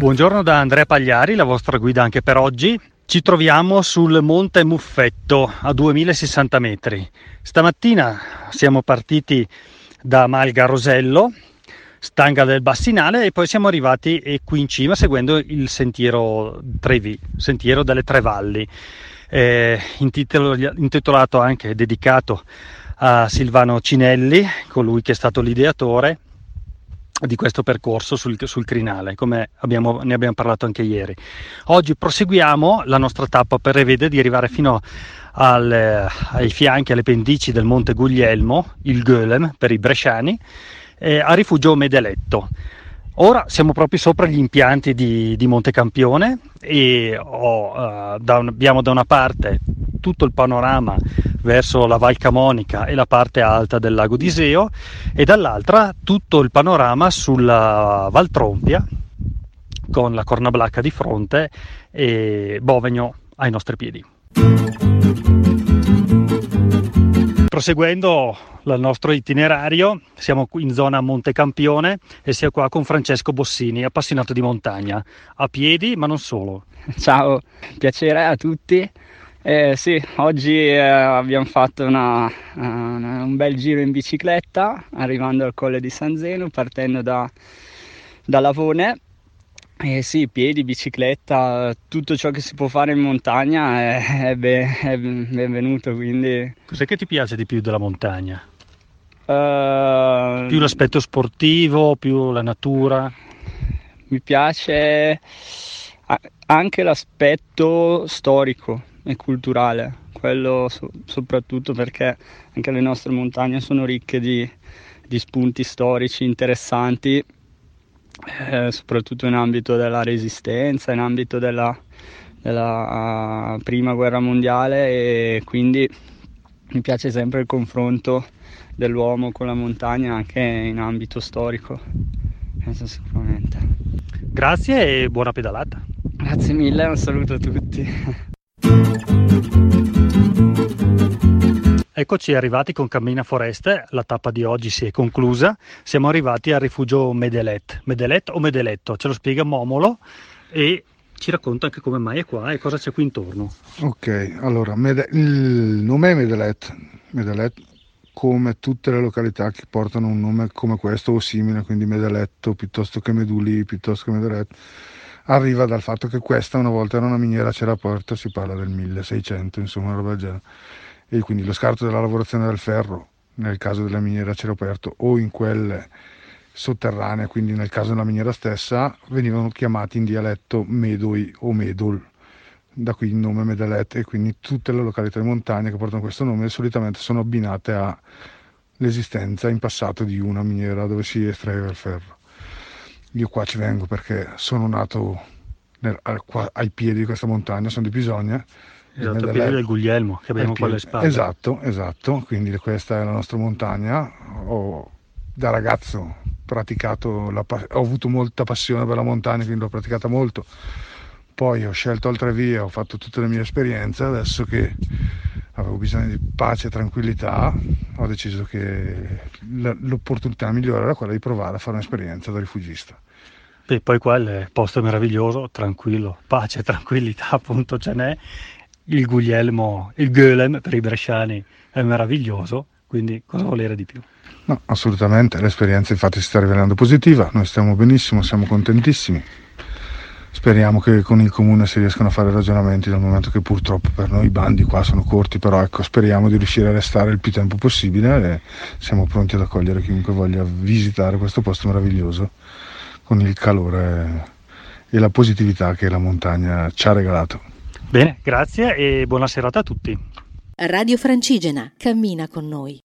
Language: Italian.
Buongiorno da Andrea Pagliari, la vostra guida anche per oggi. Ci troviamo sul Monte Muffetto a 2060 metri. Stamattina siamo partiti da Malga Rosello, Stanga del Bassinale e poi siamo arrivati qui in cima seguendo il sentiero Trevi, sentiero delle Tre Valli, eh, intitolato anche, dedicato a Silvano Cinelli, colui che è stato l'ideatore di questo percorso sul, sul crinale, come abbiamo, ne abbiamo parlato anche ieri. Oggi proseguiamo la nostra tappa prevede di arrivare fino al, ai fianchi, alle pendici del Monte Guglielmo, il Golem per i bresciani, eh, a rifugio Medeletto. Ora siamo proprio sopra gli impianti di, di Montecampione e oh, uh, da un, abbiamo da una parte tutto il panorama verso la Val Camonica e la parte alta del lago d'Iseo e dall'altra tutto il panorama sulla Val Trompia con la Corna Blacca di fronte e Bovegno ai nostri piedi. Proseguendo il nostro itinerario, siamo in zona Montecampione e siamo qua con Francesco Bossini, appassionato di montagna, a piedi ma non solo. Ciao, piacere a tutti. Eh, sì, oggi eh, abbiamo fatto una, una, un bel giro in bicicletta arrivando al colle di San Zeno partendo da, da Lavone. Eh sì, piedi, bicicletta, tutto ciò che si può fare in montagna è, è, ben, è benvenuto. Quindi... Cos'è che ti piace di più della montagna? Uh, più l'aspetto sportivo, più la natura? Mi piace anche l'aspetto storico e culturale, quello so- soprattutto perché anche le nostre montagne sono ricche di, di spunti storici interessanti, eh, soprattutto in ambito della resistenza, in ambito della, della uh, prima guerra mondiale e quindi mi piace sempre il confronto dell'uomo con la montagna anche in ambito storico, penso sicuramente. Grazie e buona pedalata. Grazie mille, un saluto a tutti. Eccoci arrivati con Cammina Foreste, la tappa di oggi si è conclusa, siamo arrivati al rifugio Medelet. Medelet o Medeletto? Ce lo spiega Momolo e ci racconta anche come mai è qua e cosa c'è qui intorno. Ok, allora Mede- il nome è Medelet. Medelet come tutte le località che portano un nome come questo o simile, quindi Medeletto piuttosto che Meduli, piuttosto che Medelet arriva dal fatto che questa una volta era una miniera a cielo aperto, si parla del 1600, insomma, roba del. E quindi lo scarto della lavorazione del ferro, nel caso della miniera a cielo aperto, o in quelle sotterranee, quindi nel caso della miniera stessa, venivano chiamati in dialetto Medoi o Medol, da qui il nome Medelet, e quindi tutte le località di montagna che portano questo nome solitamente sono abbinate all'esistenza in passato di una miniera dove si estraeva il ferro. Io qua ci vengo perché sono nato nel, qua, ai piedi di questa montagna, sono di Bisogna. Esatto, ai piedi del Guglielmo che abbiamo qua alle spalle. Esatto, esatto, quindi questa è la nostra montagna. Ho, da ragazzo praticato, la, ho avuto molta passione per la montagna, quindi l'ho praticata molto. Poi ho scelto altre vie, ho fatto tutte le mie esperienze, adesso che avevo bisogno di pace e tranquillità, ho deciso che l'opportunità migliore era quella di provare a fare un'esperienza da rifugista. E poi qua il posto è meraviglioso, tranquillo, pace e tranquillità appunto ce n'è. Il Guglielmo, il Golem per i bresciani è meraviglioso, quindi cosa volere di più? No, assolutamente, l'esperienza infatti si sta rivelando positiva, noi stiamo benissimo, siamo contentissimi. Speriamo che con il comune si riescano a fare ragionamenti dal momento che purtroppo per noi i bandi qua sono corti, però ecco, speriamo di riuscire a restare il più tempo possibile e siamo pronti ad accogliere chiunque voglia visitare questo posto meraviglioso con il calore e la positività che la montagna ci ha regalato. Bene, grazie e buona serata a tutti. Radio Francigena, cammina con noi.